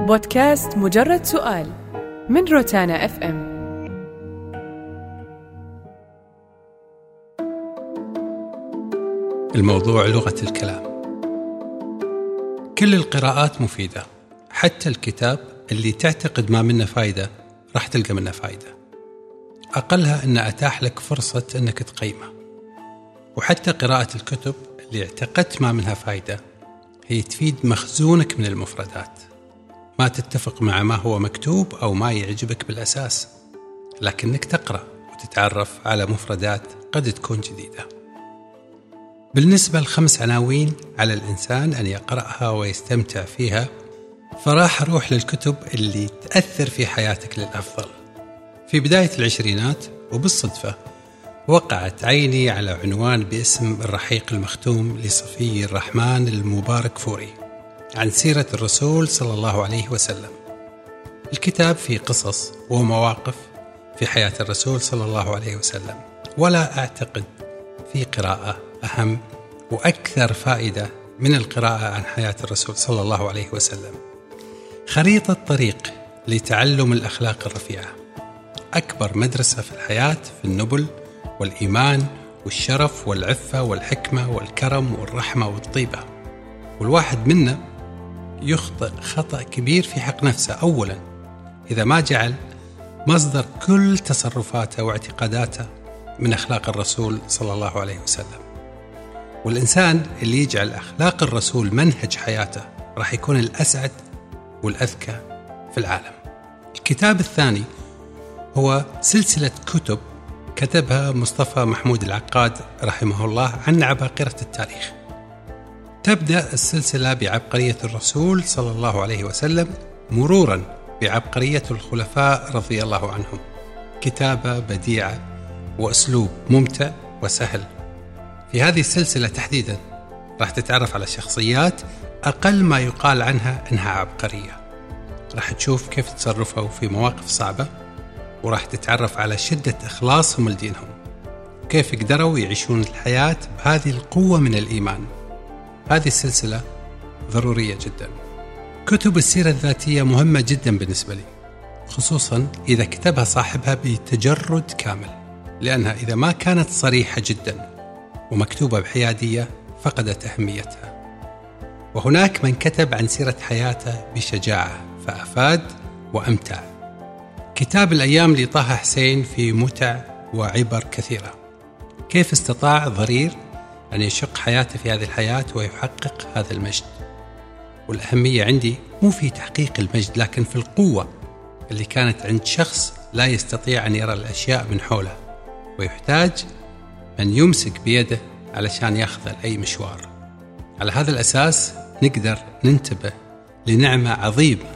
بودكاست مجرد سؤال من روتانا اف ام الموضوع لغة الكلام. كل القراءات مفيدة حتى الكتاب اللي تعتقد ما منه فايدة راح تلقى منه فايدة. أقلها أن أتاح لك فرصة أنك تقيمه. وحتى قراءة الكتب اللي اعتقدت ما منها فايدة هي تفيد مخزونك من المفردات. ما تتفق مع ما هو مكتوب أو ما يعجبك بالأساس لكنك تقرأ وتتعرف على مفردات قد تكون جديدة. بالنسبة لخمس عناوين على الإنسان أن يقرأها ويستمتع فيها فراح أروح للكتب اللي تأثر في حياتك للأفضل. في بداية العشرينات وبالصدفة وقعت عيني على عنوان باسم الرحيق المختوم لصفي الرحمن المبارك فوري. عن سيرة الرسول صلى الله عليه وسلم. الكتاب فيه قصص ومواقف في حياة الرسول صلى الله عليه وسلم، ولا أعتقد في قراءة أهم وأكثر فائدة من القراءة عن حياة الرسول صلى الله عليه وسلم. خريطة طريق لتعلم الأخلاق الرفيعة. أكبر مدرسة في الحياة في النبل والإيمان والشرف والعفة والحكمة والكرم والرحمة والطيبة. والواحد منا يخطئ خطأ كبير في حق نفسه. أولا إذا ما جعل مصدر كل تصرفاته واعتقاداته من أخلاق الرسول صلى الله عليه وسلم. والإنسان اللي يجعل أخلاق الرسول منهج حياته راح يكون الأسعد والأذكى في العالم. الكتاب الثاني هو سلسلة كتب كتبها مصطفى محمود العقاد رحمه الله عن عباقرة التاريخ. تبدأ السلسلة بعبقرية الرسول صلى الله عليه وسلم مرورا بعبقرية الخلفاء رضي الله عنهم. كتابة بديعة وأسلوب ممتع وسهل. في هذه السلسلة تحديدا راح تتعرف على شخصيات أقل ما يقال عنها أنها عبقرية. راح تشوف كيف تصرفوا في مواقف صعبة وراح تتعرف على شدة إخلاصهم لدينهم. كيف قدروا يعيشون الحياة بهذه القوة من الإيمان. هذه السلسلة ضرورية جدا. كتب السيرة الذاتية مهمة جدا بالنسبة لي خصوصا إذا كتبها صاحبها بتجرد كامل لأنها إذا ما كانت صريحة جدا ومكتوبة بحيادية فقدت أهميتها. وهناك من كتب عن سيرة حياته بشجاعة فأفاد وأمتع. كتاب الأيام لطه حسين في متع وعبر كثيرة. كيف استطاع ضرير أن يشق حياته في هذه الحياة ويحقق هذا المجد. والأهمية عندي مو في تحقيق المجد لكن في القوة اللي كانت عند شخص لا يستطيع أن يرى الأشياء من حوله ويحتاج من يمسك بيده علشان يأخذ أي مشوار. على هذا الأساس نقدر ننتبه لنعمة عظيمة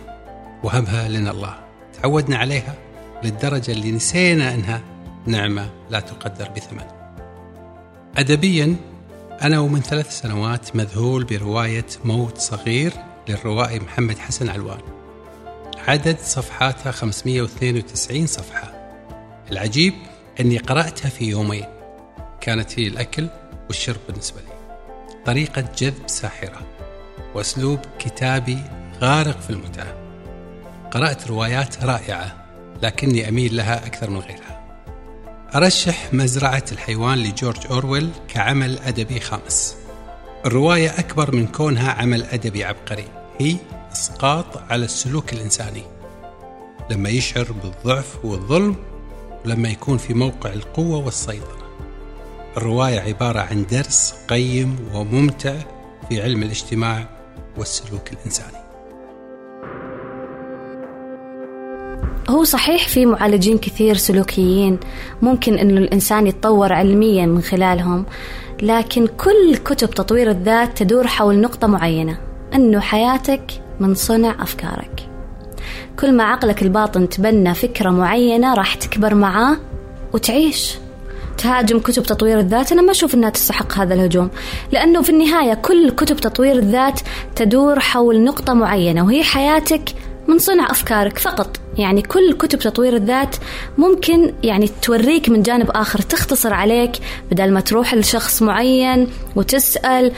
وهبها لنا الله. تعودنا عليها للدرجة اللي نسينا أنها نعمة لا تقدر بثمن. أدبيا أنا ومن ثلاث سنوات مذهول برواية موت صغير للروائي محمد حسن علوان. عدد صفحاتها 592 صفحة. العجيب أني قرأتها في يومين. كانت هي الأكل والشرب بالنسبة لي. طريقة جذب ساحرة وأسلوب كتابي غارق في المتعة. قرأت روايات رائعة لكني أميل لها أكثر من غيرها. أرشح مزرعة الحيوان لجورج أورويل كعمل أدبي خامس. الرواية أكبر من كونها عمل أدبي عبقري. هي إسقاط على السلوك الإنساني. لما يشعر بالضعف والظلم ولما يكون في موقع القوة والسيطرة. الرواية عبارة عن درس قيم وممتع في علم الاجتماع والسلوك الإنساني. صحيح في معالجين كثير سلوكيين ممكن إنه الإنسان يتطور علميا من خلالهم لكن كل كتب تطوير الذات تدور حول نقطة معينة إنه حياتك من صنع أفكارك. كل ما عقلك الباطن تبنى فكرة معينة راح تكبر معاه وتعيش. تهاجم كتب تطوير الذات أنا ما أشوف أنها تستحق هذا الهجوم لأنه في النهاية كل كتب تطوير الذات تدور حول نقطة معينة وهي حياتك من صنع أفكارك فقط. يعني كل كتب تطوير الذات ممكن يعني توريك من جانب آخر تختصر عليك بدل ما تروح لشخص معين وتسأل.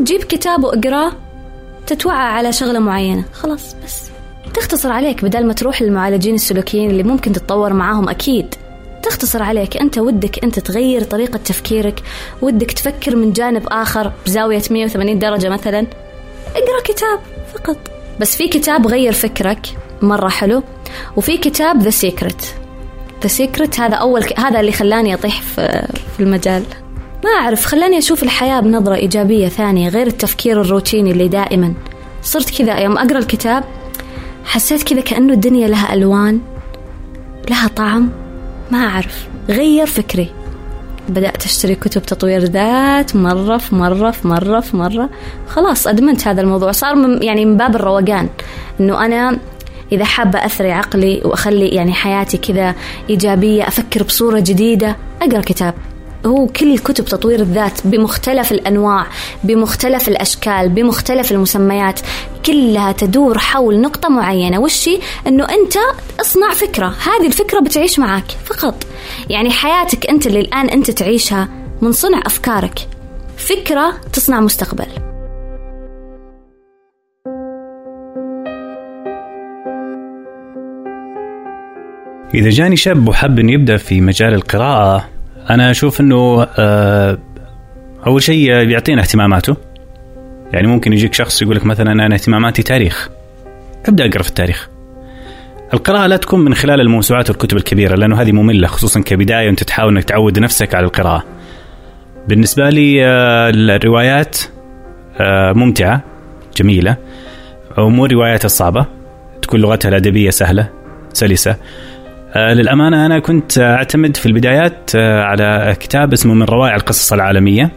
تجيب كتاب واقراه تتوعى على شغلة معينة. خلاص بس. تختصر عليك بدل ما تروح للمعالجين السلوكيين اللي ممكن تتطور معاهم أكيد. تختصر عليك. أنت ودك أنت تغير طريقة تفكيرك. ودك تفكر من جانب آخر بزاوية 180 درجة مثلا. اقرأ كتاب فقط. بس في كتاب غير فكرك مرة حلو وفي كتاب The Secret The Secret هذا أول ك... هذا اللي خلاني أطيح في, في المجال. ما أعرف خلاني أشوف الحياة بنظرة إيجابية ثانية غير التفكير الروتيني اللي دائما. صرت كذا يوم أقرأ الكتاب حسيت كذا كأنه الدنيا لها ألوان لها طعم ما أعرف. غير فكري. بدأت أشتري كتب تطوير ذات مرة في مرة في مرة في مرة. خلاص أدمنت هذا الموضوع. صار من يعني من باب الروقان. إنه أنا إذا حابة أثري عقلي وأخلي يعني حياتي كذا إيجابية أفكر بصورة جديدة أقرأ كتاب. هو كل كتب تطوير الذات بمختلف الأنواع بمختلف الأشكال بمختلف المسميات كلها تدور حول نقطة معينة. وشي إنه أنت اصنع فكرة. هذه الفكرة بتعيش معك فقط. يعني حياتك أنت اللي الآن أنت تعيشها من صنع أفكارك. فكرة تصنع مستقبل. إذا جاني شاب وحب إنه يبدأ في مجال القراءة أنا أشوف إنه آه، أول شيء بيعطينا اهتماماته. يعني ممكن يجيك شخص يقول لك مثلا أنا اهتماماتي تاريخ. ابدأ أقرأ في التاريخ. القراءة لا تكون من خلال الموسوعات والكتب الكبيرة لأنه هذه مملة خصوصا كبداية وأنت تحاول أنك تعود نفسك على القراءة. بالنسبة لي آه، الروايات آه، ممتعة جميلة. ومو الروايات الصعبة. تكون لغتها الأدبية سهلة سلسة. آه، للأمانة أنا كنت أعتمد في البدايات آه، على كتاب اسمه من روائع القصص العالمية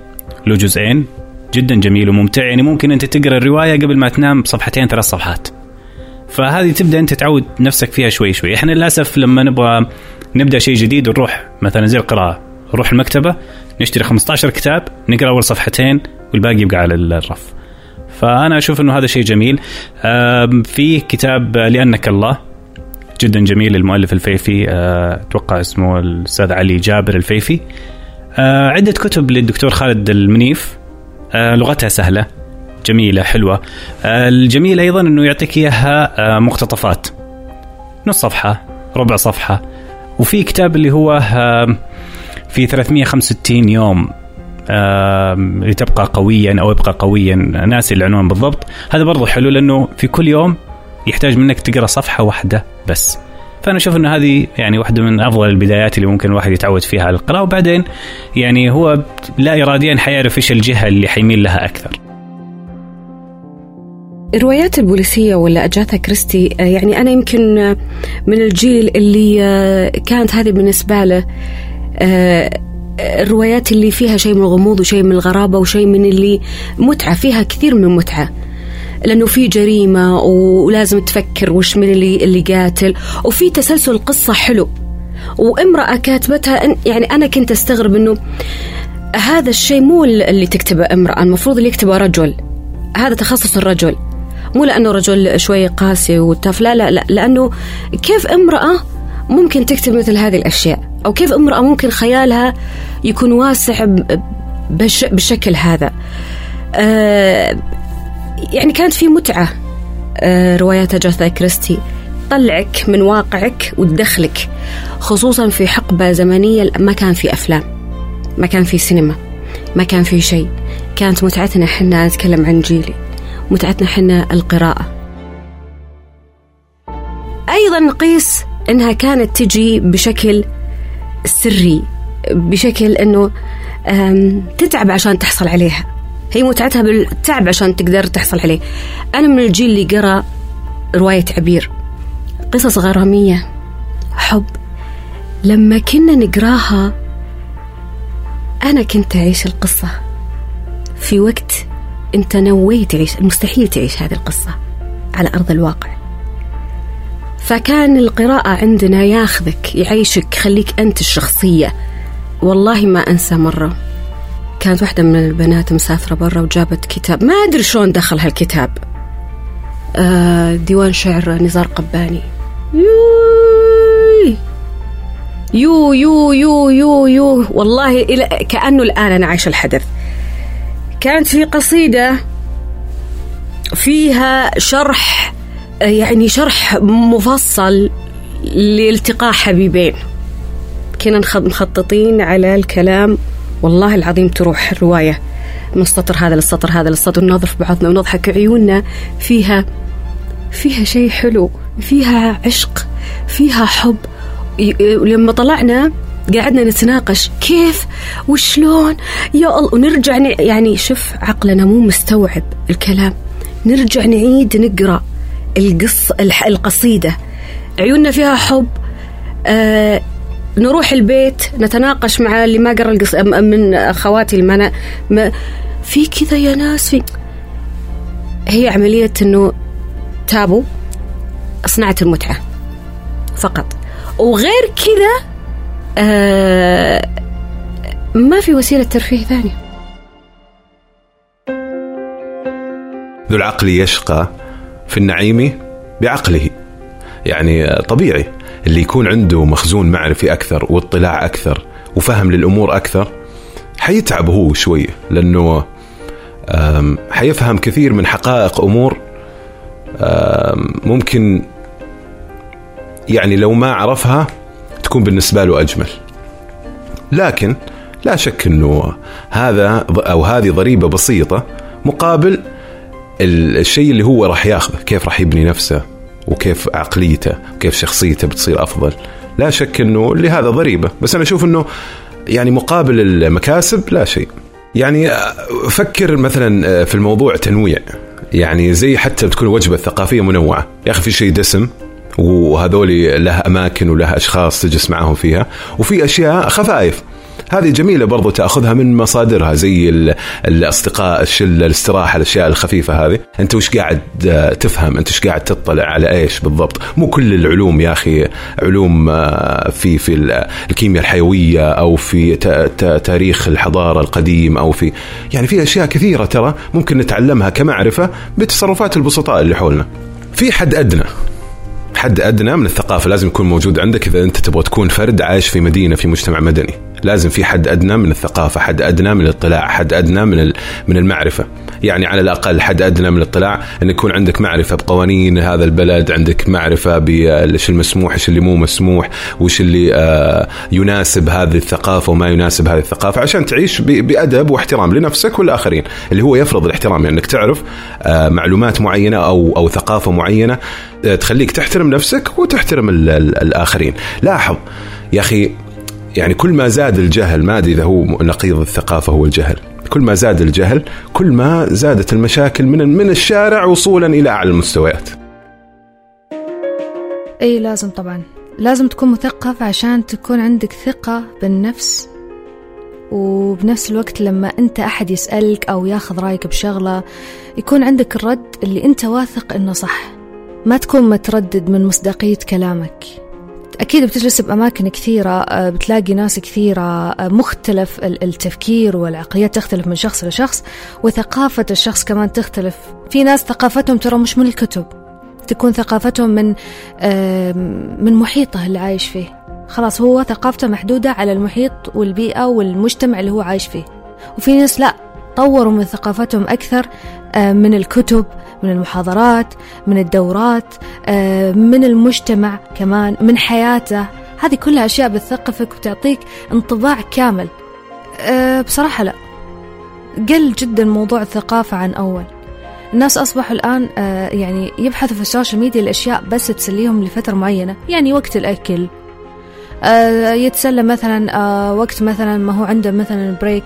له جزئين جدا جميل وممتع. يعني ممكن أنت تقرأ الرواية قبل ما تنام بصفحتين ثلاث صفحات. فهذه تبدأ أنت تعود نفسك فيها شوي شوي. إحنا للأسف لما نبغى نبدأ شيء جديد نروح مثلا زي القراءة نروح المكتبة نشتري 15 كتاب نقرأ أول صفحتين والباقي يبقى على الرف. فأنا أشوف إنه هذا شيء جميل. في كتاب لأنك الله جدا جميل. للمؤلف الفيفي آه، أتوقع اسمه الأستاذ علي جابر الفيفي. آه، عدة كتب للدكتور خالد المنيف. آه، لغتها سهلة جميلة حلوة. الجميل أيضا إنه يعطيك إياها مقتطفات. نص صفحة ربع صفحة. وفي كتاب اللي هو في 365 يوم لتبقى قويا أو ابقى قويا ناسي العنوان بالضبط. هذا برضو حلو لأنه في كل يوم يحتاج منك تقرأ صفحة واحدة. بس. فأنا أشوف انه هذه يعني واحدة من أفضل البدايات اللي ممكن الواحد يتعود فيها على القراءة. وبعدين يعني هو لا اراديا حيعرف إيش الجهة اللي حيميل لها أكثر. الروايات البوليسية ولا أجاثا كريستي آه، يعني أنا يمكن آه، من الجيل اللي آه، كانت هذه بالنسبة له الروايات اللي فيها شيء من الغموض وشيء من الغرابة وشيء من اللي متعة فيها كثير من المتعة لأنه في جريمة ولازم تفكر وش من اللي اللي قاتل. وفي تسلسل قصة حلو. وامرأة كاتبتها يعني أنا كنت أستغرب إنه هذا الشيء مو اللي تكتبه امرأة. المفروض اللي يكتبه رجل. هذا تخصص الرجل. مو لأنه رجل شوي قاسي وتف لا لا لا. لأنه كيف امرأة ممكن تكتب مثل هذه الأشياء؟ أو كيف امرأة ممكن خيالها يكون واسع بالشكل هذا؟ أه يعني كانت في متعة. آه، روايات أجاثا كريستي. تطلعك من واقعك وتدخلك خصوصا في حقبة زمنية ما كان في أفلام ما كان في سينما ما كان في شيء. كانت متعتنا حنا نتكلم عن جيلي متعتنا حنا القراءة. أيضا نقيس أنها كانت تجي بشكل سري بشكل أنه تتعب عشان تحصل عليها. هي متعتها بالتعب عشان تقدر تحصل عليه. أنا من الجيل اللي قرأ رواية عبير. قصص غرامية حب. لما كنا نقراها أنا كنت أعيش القصة. في وقت أنت نويت تعيش مستحيل تعيش هذه القصة على أرض الواقع. فكان القراءة عندنا ياخذك يعيشك خليك أنت الشخصية. والله ما أنسى مرة. كانت واحدة من البنات مسافرة برا وجابت كتاب. ما أدري شلون دخل هالكتاب. آه ديوان شعر نزار قباني. يو يو يو يو يو والله إلى كأنه الآن أنا عايشة الحدث كانت في قصيدة فيها شرح يعني شرح مفصل لالتقاء حبيبين كنا مخططين على الكلام والله العظيم تروح الرواية من السطر هذا للسطر هذا للسطر نظرف بعضنا ونضحك. عيوننا فيها فيها شيء حلو فيها عشق فيها حب. لما طلعنا قعدنا نتناقش كيف وشلون؟ يا الله ونرجع يعني شوف عقلنا مو مستوعب الكلام. نرجع نعيد نقرأ القص القصيدة. عيوننا فيها حب آه نروح البيت نتناقش مع اللي ما قرأ القص من أخواتي اللي ما, ما في كذا يا ناس في هي عملية إنه تابوا صناعة المتعة فقط. وغير كذا آه ما في وسيلة ترفيه ثانية. ذو العقل يشقى في النعيم بعقله. يعني طبيعي. اللي يكون عنده مخزون معرفي أكثر واطلاع أكثر وفهم للأمور أكثر حيتعب هو شوي لأنه حيفهم كثير من حقائق أمور ممكن يعني لو ما عرفها تكون بالنسبة له أجمل. لكن لا شك إنه هذا أو هذه ضريبة بسيطة مقابل الشيء اللي هو راح ياخذه كيف راح يبني نفسه وكيف عقليته وكيف شخصيته بتصير أفضل. لا شك إنه لهذا ضريبة. بس أنا أشوف إنه يعني مقابل المكاسب لا شيء. يعني فكر مثلا في الموضوع تنويع. يعني زي حتى تكون الوجبة الثقافية منوعة. يا أخي في شيء دسم وهذول لها أماكن ولها أشخاص تجلس معاهم فيها وفي أشياء خفايف. هذه جميلة برضو تأخذها من مصادرها زي الأصدقاء الشله الاستراحة الأشياء الخفيفة هذه. أنت وش قاعد تفهم؟ أنت وش قاعد تطلع على إيش بالضبط؟ مو كل العلوم يا أخي علوم آه، في في الكيمياء الحيوية أو في تاريخ الحضارة القديم أو في يعني في أشياء كثيرة ترى ممكن نتعلمها كمعرفة بتصرفات البسطاء اللي حولنا. في حد أدنى. حد أدنى من الثقافة لازم يكون موجود عندك إذا أنت تبغى تكون فرد عايش في مدينة في مجتمع مدني. لازم في حد أدنى من الثقافة حد أدنى من الاطلاع حد أدنى من من المعرفة. يعني على الأقل حد أدنى من الاطلاع أن يكون عندك معرفة بقوانين هذا البلد عندك معرفة بايش المسموح إيش اللي مو مسموح وإيش اللي آه، يناسب هذه الثقافة وما يناسب هذه الثقافة عشان تعيش بأدب واحترام لنفسك والآخرين. اللي هو يفرض الاحترام يعني إنك تعرف آه، معلومات معينة أو أو ثقافة معينة آه، تخليك تحترم نفسك وتحترم الآخرين. لاحظ يا أخي يعني كل ما زاد الجهل ما أدري إذا هو نقيض الثقافة هو الجهل. كل ما زاد الجهل كل ما زادت المشاكل من من الشارع وصولا إلى أعلى المستويات. إي لازم طبعا. لازم تكون مثقف عشان تكون عندك ثقة بالنفس. وبنفس الوقت لما أنت أحد يسألك أو ياخذ رأيك بشغلة يكون عندك الرد اللي أنت واثق إنه صح. ما تكون متردد من مصداقية كلامك. أكيد بتجلس بأماكن كثيرة آه، بتلاقي ناس كثيرة آه، مختلف التفكير والعقليات تختلف من شخص لشخص وثقافة الشخص كمان تختلف. في ناس ثقافتهم ترى مش من الكتب تكون ثقافتهم من من محيطه اللي عايش فيه. خلاص هو ثقافته محدودة على المحيط والبيئة والمجتمع اللي هو عايش فيه. وفي ناس لا طوروا من ثقافتهم أكثر آه، من الكتب من المحاضرات من الدورات آه، من المجتمع كمان من حياته. هذه كلها أشياء بتثقفك وتعطيك انطباع كامل. آه، بصراحة لا. قل جدا موضوع الثقافة عن أول. الناس أصبحوا الآن يعني يبحثوا في ال social media الأشياء بس تسليهم لفترة معينة يعني وقت الأكل. يتسلى مثلا وقت مثلا ما هو عنده مثلا break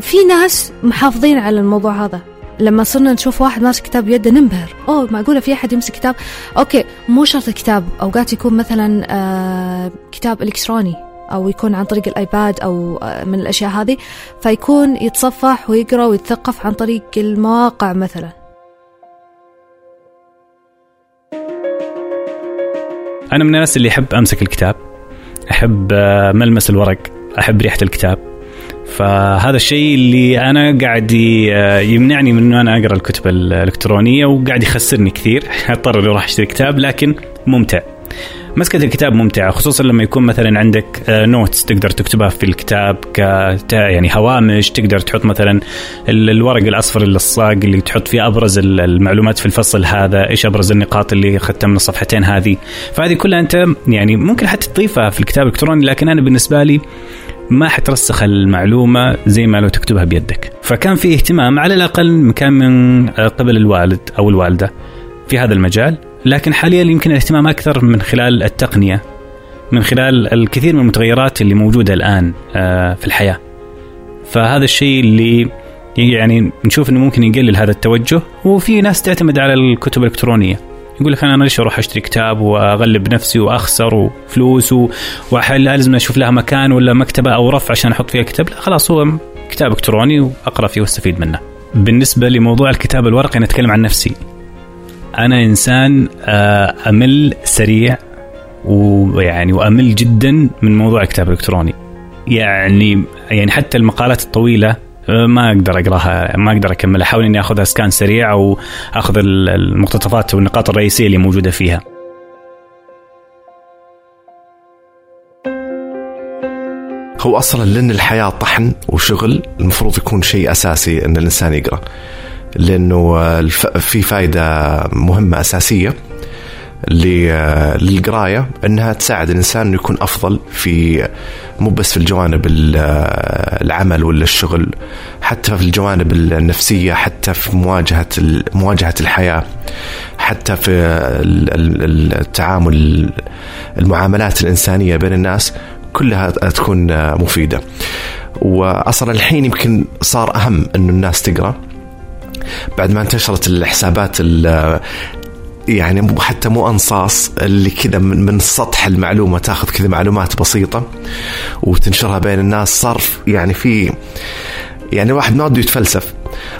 في ناس محافظين على الموضوع هذا. لما صرنا نشوف واحد ماسك كتاب بيده ننبهر. أوه معقولة في أحد يمسك كتاب؟ okay مو شرط كتاب أوقات يكون مثلا آه كتاب إلكتروني أو يكون عن طريق ال iPad أو آه من الأشياء هذه. فيكون يتصفح ويقرأ ويتثقف عن طريق المواقع مثلا. أنا من الناس اللي أحب أمسك الكتاب أحب آه، ملمس الورق أحب ريحة الكتاب. فهذا الشيء اللي أنا قاعد يمنعني من إنه أنا أقرأ الكتب الإلكترونية وقاعد يخسرني كثير. أضطر إني أروح أشتري كتاب لكن ممتع. مسكة الكتاب ممتعة خصوصا لما يكون مثلا عندك نوتس تقدر تكتبها في الكتاب ك يعني هوامش تقدر تحط مثلا ال- الورق الأصفر اللصاق اللي تحط فيه أبرز ال- المعلومات في الفصل هذا، إيش أبرز النقاط اللي اخذتها من الصفحتين هذه، فهذه كلها أنت يعني ممكن حتى تضيفها في الكتاب الإلكتروني لكن أنا بالنسبة لي ما حترسخ المعلومة زي ما لو تكتبها بيدك، فكان في اهتمام على الأقل كان من قبل الوالد أو الوالدة في هذا المجال لكن حاليا يمكن الاهتمام أكثر من خلال التقنية من خلال الكثير من المتغيرات اللي موجودة الآن آه، في الحياة. فهذا الشيء اللي يعني نشوف إنه ممكن يقلل هذا التوجه وفي ناس تعتمد على الكتب الإلكترونية. يقول لك أنا ليش أروح أشتري كتاب وأغلب نفسي وأخسر وفلوس و- وحل لازم أشوف لها مكان ولا مكتبة أو رف عشان أحط فيها الكتاب لا خلاص هو كتاب إلكتروني وأقرأ فيه وأستفيد منه. بالنسبة لموضوع الكتاب الورقي أنا أتكلم عن نفسي. أنا إنسان آه، أمل سريع ويعني وأمل جدا من موضوع الكتاب الإلكتروني. يعني يعني حتى المقالات الطويلة ما أقدر أقراها ما أقدر أكملها أحاول إني أخذها سكان سريع أو أخذ ال- المقتطفات والنقاط الرئيسية اللي موجودة فيها هو أصلا لأن الحياة طحن وشغل المفروض يكون شيء أساسي إن الإنسان يقرأ لأنه. في فائده مهمة أساسية للقراية إنها تساعد الإنسان إنه يكون أفضل في مو بس في الجوانب ال- العمل ولا الشغل حتى في الجوانب النفسية حتى في مواجهة مواجهة الحياة حتى في ال- ال- التعامل المعاملات الإنسانية بين الناس كلها تكون مفيدة. واصلا الحين يمكن صار أهم إنه الناس تقرأ. بعد ما انتشرت الحسابات ال- يعني حتى مو أنصاص اللي كذا من, من سطح المعلومة تاخذ كذا معلومات بسيطة وتنشرها بين الناس. صار يعني في يعني الواحد ما بده يتفلسف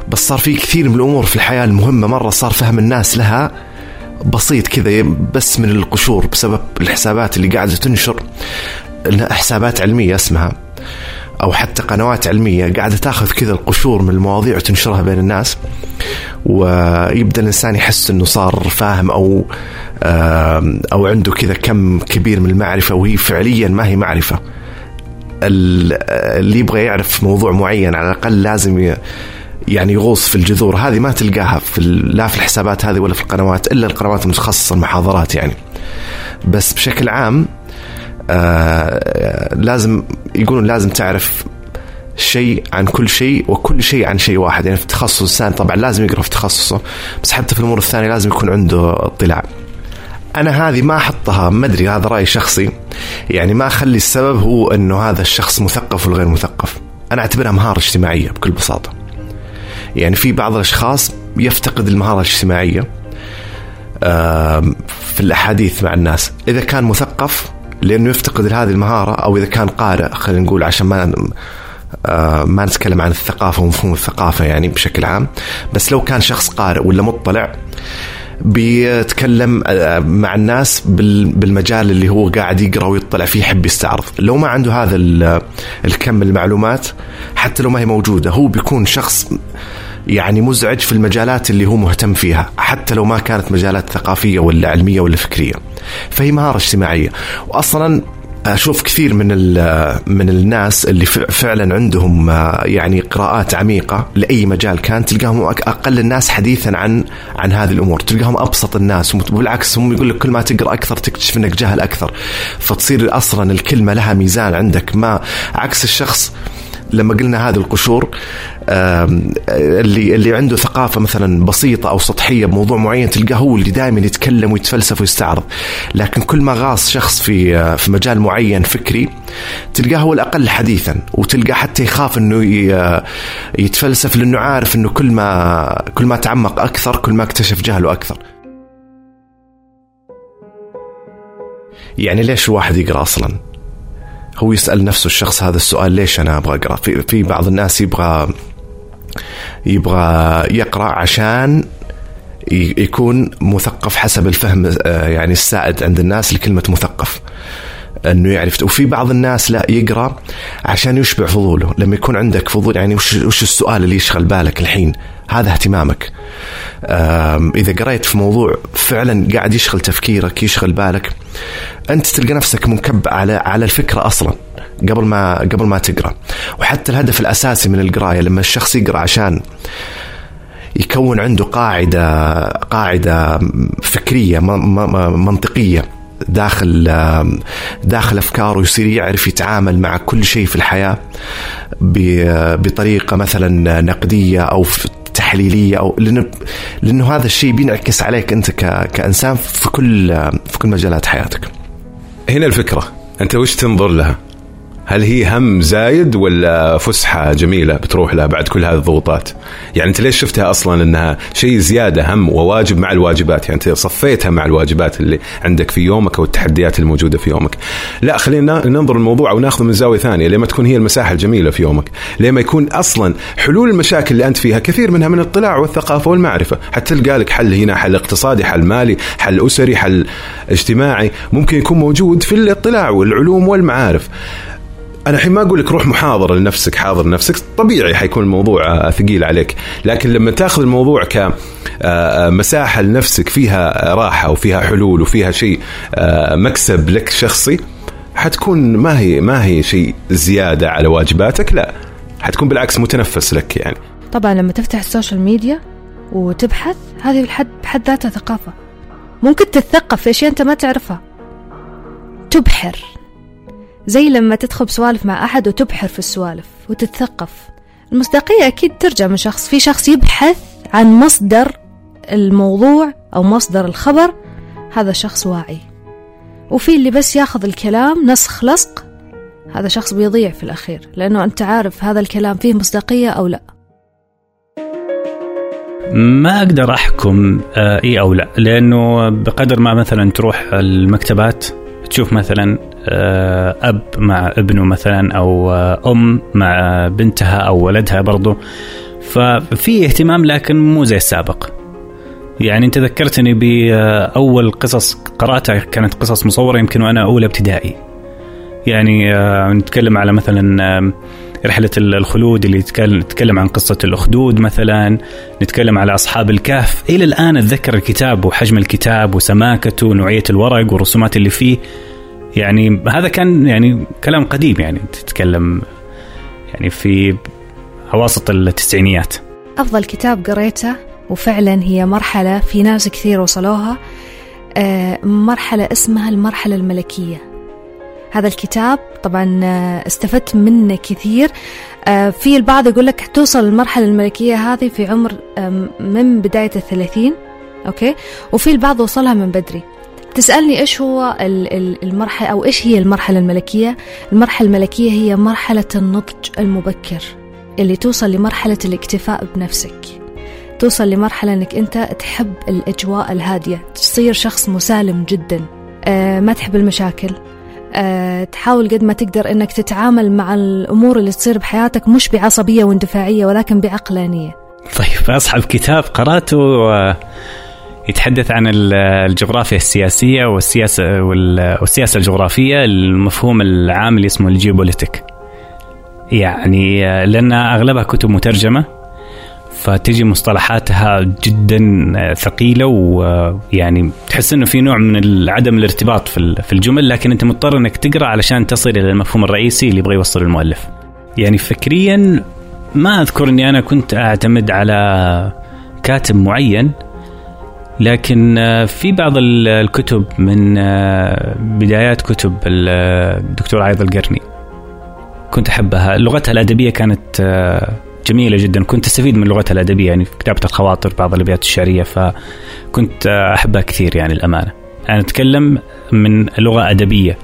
بس صار في كثير من الأمور في الحياة المهمة. مرة صار فهم الناس لها بسيط كذا بس من القشور بسبب الحسابات اللي قاعدة تنشر. حسابات علمية اسمها. أو حتى قنوات علمية قاعدة تأخذ كذا القشور من المواضيع وتنشرها بين الناس ويبدأ الإنسان يحس إنه صار فاهم أو أو عنده كذا كم كبير من المعرفة وهي فعليا ما هي معرفة. ال- اللي يبغى يعرف موضوع معين على الأقل لازم يعني يغوص في الجذور. هذه ما تلقاها في لا في الحسابات هذه ولا في القنوات إلا القنوات المتخصصة المحاضرات يعني. بس بشكل عام آه لازم يقولون لازم تعرف شيء عن كل شيء وكل شيء عن شيء واحد. يعني في تخصص الإنسان طبعا لازم يقرأ في تخصصه بس حتى في الأمور الثانية لازم يكون عنده اطلاع. أنا هذه ما أحطها ما أدري هذا رأي شخصي. يعني ما أخلي السبب هو إنه هذا الشخص مثقف ولا غير مثقف. أنا أعتبرها مهارة اجتماعية بكل بساطة. يعني في بعض الأشخاص يفتقد المهارة الاجتماعية في الأحاديث مع الناس. إذا كان مثقف لأنه يفتقد هذه المهارة أو إذا كان قارئ خلينا نقول عشان ما آه، ما نتكلم عن الثقافة ومفهوم الثقافة يعني بشكل عام. بس لو كان شخص قارئ ولا مطلع بيتكلم آه، مع الناس بال- بالمجال اللي هو قاعد يقرأ ويطلع فيه يحب يستعرض. لو ما عنده هذا ال- الكم المعلومات حتى لو ما هي موجودة هو بيكون شخص يعني مزعج في المجالات اللي هو مهتم فيها حتى لو ما كانت مجالات ثقافية ولا علمية ولا فكرية. فهي مهارة اجتماعية. واصلا أشوف كثير من من الناس اللي فعلا عندهم آه، يعني قراءات عميقة لأي مجال كان تلقاهم أقل الناس حديثا عن عن هذه الأمور. تلقاهم أبسط الناس وبالعكس هم يقول لك كل ما تقرأ أكثر تكتشف إنك جهل أكثر. فتصير أصلا الكلمة لها ميزان عندك. ما عكس الشخص لما قلنا هذه القشور اللي اللي عنده ثقافة مثلا بسيطة أو سطحية بموضوع معين تلقاه هو اللي دائما يتكلم ويتفلسف ويستعرض لكن كل ما غاص شخص في آه، في مجال معين فكري تلقاه هو الأقل حديثا وتلقاه حتى يخاف إنه ي- يتفلسف لأنه عارف إنه كل ما كل ما تعمق أكثر كل ما اكتشف جهله أكثر يعني ليش الواحد يقرأ أصلا؟ هو يسأل نفسه الشخص هذا السؤال ليش أنا أبغى أقرأ؟ في في بعض الناس يبغى يبغى يقرأ عشان يكون مثقف حسب الفهم آه، يعني السائد عند الناس لكلمة مثقف. أنه يعرف. وفي بعض الناس لا يقرأ عشان يشبع فضوله. لما يكون عندك فضول يعني وش وش السؤال اللي يشغل بالك الحين؟ هذا اهتمامك. إذا قريت في موضوع فعلا قاعد يشغل تفكيرك يشغل بالك أنت تلقى نفسك منكب على على الفكرة أصلا قبل ما قبل ما تقرأ. وحتى الهدف الأساسي من القراية لما الشخص يقرأ عشان يكون عنده قاعدة قاعدة فكرية منطقية داخل داخل أفكاره يصير يعرف يتعامل مع كل شيء في الحياة بطريقة مثلا نقدية أو تحليلية أو لأنه لأنه هذا الشيء بينعكس عليك أنت كإنسان في كل في كل مجالات حياتك. هنا الفكرة أنت وش تنظر لها هل هي هم زايد ولا فسحة جميلة بتروح لها بعد كل هذه الضغوطات؟ يعني أنت ليش شفتها أصلا أنها شيء زيادة هم وواجب مع الواجبات؟ يعني أنت صفيتها مع الواجبات اللي عندك في يومك أو التحديات الموجودة في يومك. لا خلينا ننظر الموضوع أو ناخذه من زاوية ثانية لما تكون هي المساحة الجميلة في يومك لما يكون أصلا حلول المشاكل اللي أنت فيها كثير منها من الاطلاع والثقافة والمعرفة. حتى تلقى لك حل هنا حل اقتصادي حل مالي حل أسري حل اجتماعي ممكن يكون موجود في الاطلاع والعلوم والمعارف. أنا الحين ما أقول لك روح محاضرة لنفسك حاضر نفسك طبيعي حيكون الموضوع آه، ثقيل عليك. لكن لما تأخذ الموضوع كمساحه لنفسك فيها راحة وفيها حلول وفيها شيء آه، مكسب لك شخصي حتكون ما هي ما هي شيء زيادة على واجباتك لا حتكون بالعكس متنفس لك يعني. طبعا لما تفتح ال social media وتبحث هذه بحد بحد ذاتها ثقافة. ممكن تتثقف في أشياء أنت ما تعرفها. تبحر. زي لما تدخل بسوالف مع أحد وتبحر في السوالف وتتثقف. المصداقية أكيد ترجع من شخص. في شخص يبحث عن مصدر الموضوع أو مصدر الخبر هذا شخص واعي. وفي اللي بس ياخذ الكلام نسخ لصق هذا شخص بيضيع في الأخير لأنه أنت عارف هذا الكلام فيه مصداقية أو لا. ما أقدر أحكم آه، إي أو لا لأنه بقدر ما مثلا تروح المكتبات تشوف مثلا آه، أب مع ابنه مثلا أو آه، أم مع بنتها أو ولدها برضو. ففي اهتمام لكن مو زي السابق. يعني أنت ذكرتني باول قصص قرأتها كانت قصص مصورة يمكن وأنا أولى ابتدائي. يعني آه، نتكلم على مثلا آه، رحلة الخلود اللي يتكلم عن قصة الأخدود مثلا نتكلم على أصحاب الكهف. إلى الآن أتذكر الكتاب وحجم الكتاب وسماكته ونوعية الورق والرسومات اللي فيه. يعني هذا كان يعني كلام قديم يعني تتكلم يعني في أواسط التسعينيات. أفضل كتاب قريته وفعلا هي مرحلة في ناس كثير وصلوها آه، مرحلة اسمها المرحلة الملكية. هذا الكتاب. طبعا آه، استفدت منه كثير. آه، في البعض يقول لك توصل المرحلة الملكية هذه في عمر آم، من بداية الثلاثين. أوكي؟ وفي البعض وصلها من بدري. تسألني إيش هو ال- ال- المرحلة أو إيش هي المرحلة الملكية؟ المرحلة الملكية هي مرحلة النضج المبكر اللي توصل لمرحلة الاكتفاء بنفسك. توصل لمرحلة إنك أنت تحب الأجواء الهادية تصير شخص مسالم جدا. آه ما تحب المشاكل. آه تحاول قد ما تقدر إنك تتعامل مع الأمور اللي تصير بحياتك مش بعصبية واندفاعية ولكن بعقلانية. طيب أصحاب كتاب قرأته آه، يتحدث عن ال- الجغرافيا السياسية والسياسة وال- والسياسة الجغرافية المفهوم العام اللي اسمه الجيوبوليتيك. يعني آه، لأن أغلبها كتب مترجمة فتجي مصطلحاتها جدا آه، ثقيلة ويعني تحس إنه في نوع من عدم الارتباط في ال- في الجمل لكن أنت مضطر إنك تقرأ علشان تصل إلى المفهوم الرئيسي اللي يبغى يوصله المؤلف. يعني فكريا ما أذكر إني أنا كنت أعتمد على كاتب معين لكن آه، في بعض ال- الكتب من آه، بدايات كتب ال- الدكتور عايض القرني كنت أحبها لغتها الأدبية كانت آه، جميلة جدا. كنت أستفيد من لغتها الأدبية يعني في كتابة الخواطر بعض الابيات الشعرية فكنت أحبها كثير يعني الأمانة. أنا أتكلم من لغة أدبية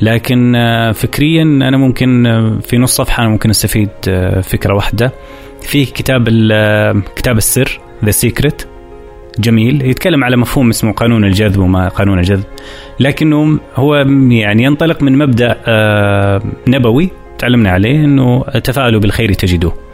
لكن فكريا أنا ممكن في نص صفحة أنا ممكن أستفيد فكرة واحدة. في كتاب كتاب السر The Secret جميل. يتكلم على مفهوم اسمه قانون الجذب وما قانون الجذب. لكنه هو يعني ينطلق من مبدأ آه، نبوي تعلمنا عليه إنه تفاءلوا بالخير تجدوه.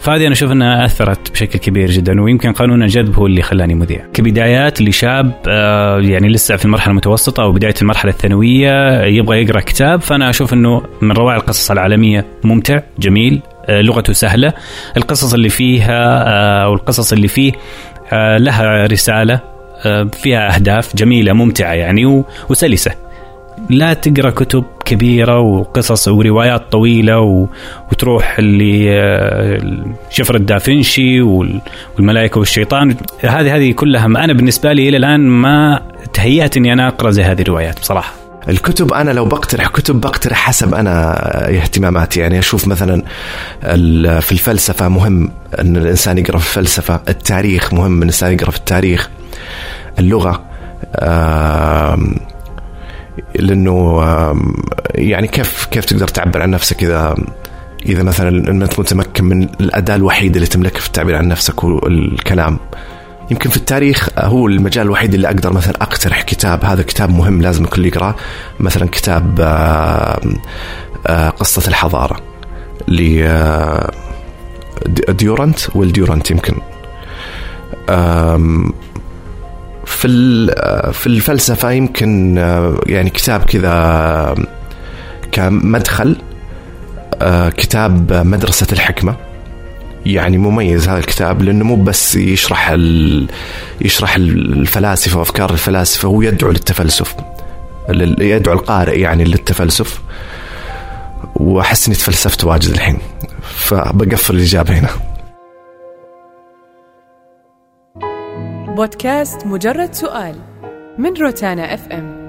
فهذه أنا أشوف أنها أثرت بشكل كبير جدا ويمكن قانون الجذب هو اللي خلاني مذيع. كبدايات لشاب آه، يعني لسه في المرحلة المتوسطة أو بداية المرحلة الثانوية يبغى يقرأ كتاب فأنا أشوف إنه من روائع القصص العالمية ممتع جميل آه، لغته سهلة. القصص اللي فيها آه، أو القصص اللي فيه لها رسالة فيها أهداف جميلة ممتعة يعني وسلسة. لا تقرأ كتب كبيرة وقصص وروايات طويلة و... وتروح لشفرة آه، دافنشي والملائكة والشيطان. هذه هذه كلها أنا بالنسبة لي إلى الآن ما تهيأت إني أنا أقرأ زي هذه الروايات بصراحة. الكتب أنا لو بقترح كتب بقترح حسب أنا اهتماماتي. يعني أشوف مثلا في الفلسفة مهم إن الإنسان يقرأ في الفلسفة، التاريخ مهم إن الإنسان يقرأ في التاريخ، اللغة لأنه يعني كيف كيف تقدر تعبر عن نفسك إذا إذا مثلا أنت متمكن من الأداة الوحيدة اللي تملكها في التعبير عن نفسك والكلام؟ يمكن في التاريخ هو المجال الوحيد اللي أقدر مثلا أقترح كتاب هذا كتاب مهم لازم الكل يقرأه مثلا كتاب قصة الحضارة ل ديورنت والديورنت يمكن. في في الفلسفة يمكن يعني كتاب كذا كمدخل كتاب مدرسة الحكمة. يعني مميز هذا الكتاب لأنه مو بس يشرح يشرح الفلاسفة وأفكار الفلاسفة هو يدعو للتفلسف يدعو القارئ يعني للتفلسف. وأحس إني تفلسفت واجد الحين فبقفل الإجابة هنا. بودكاست مجرد سؤال من روتانا اف ام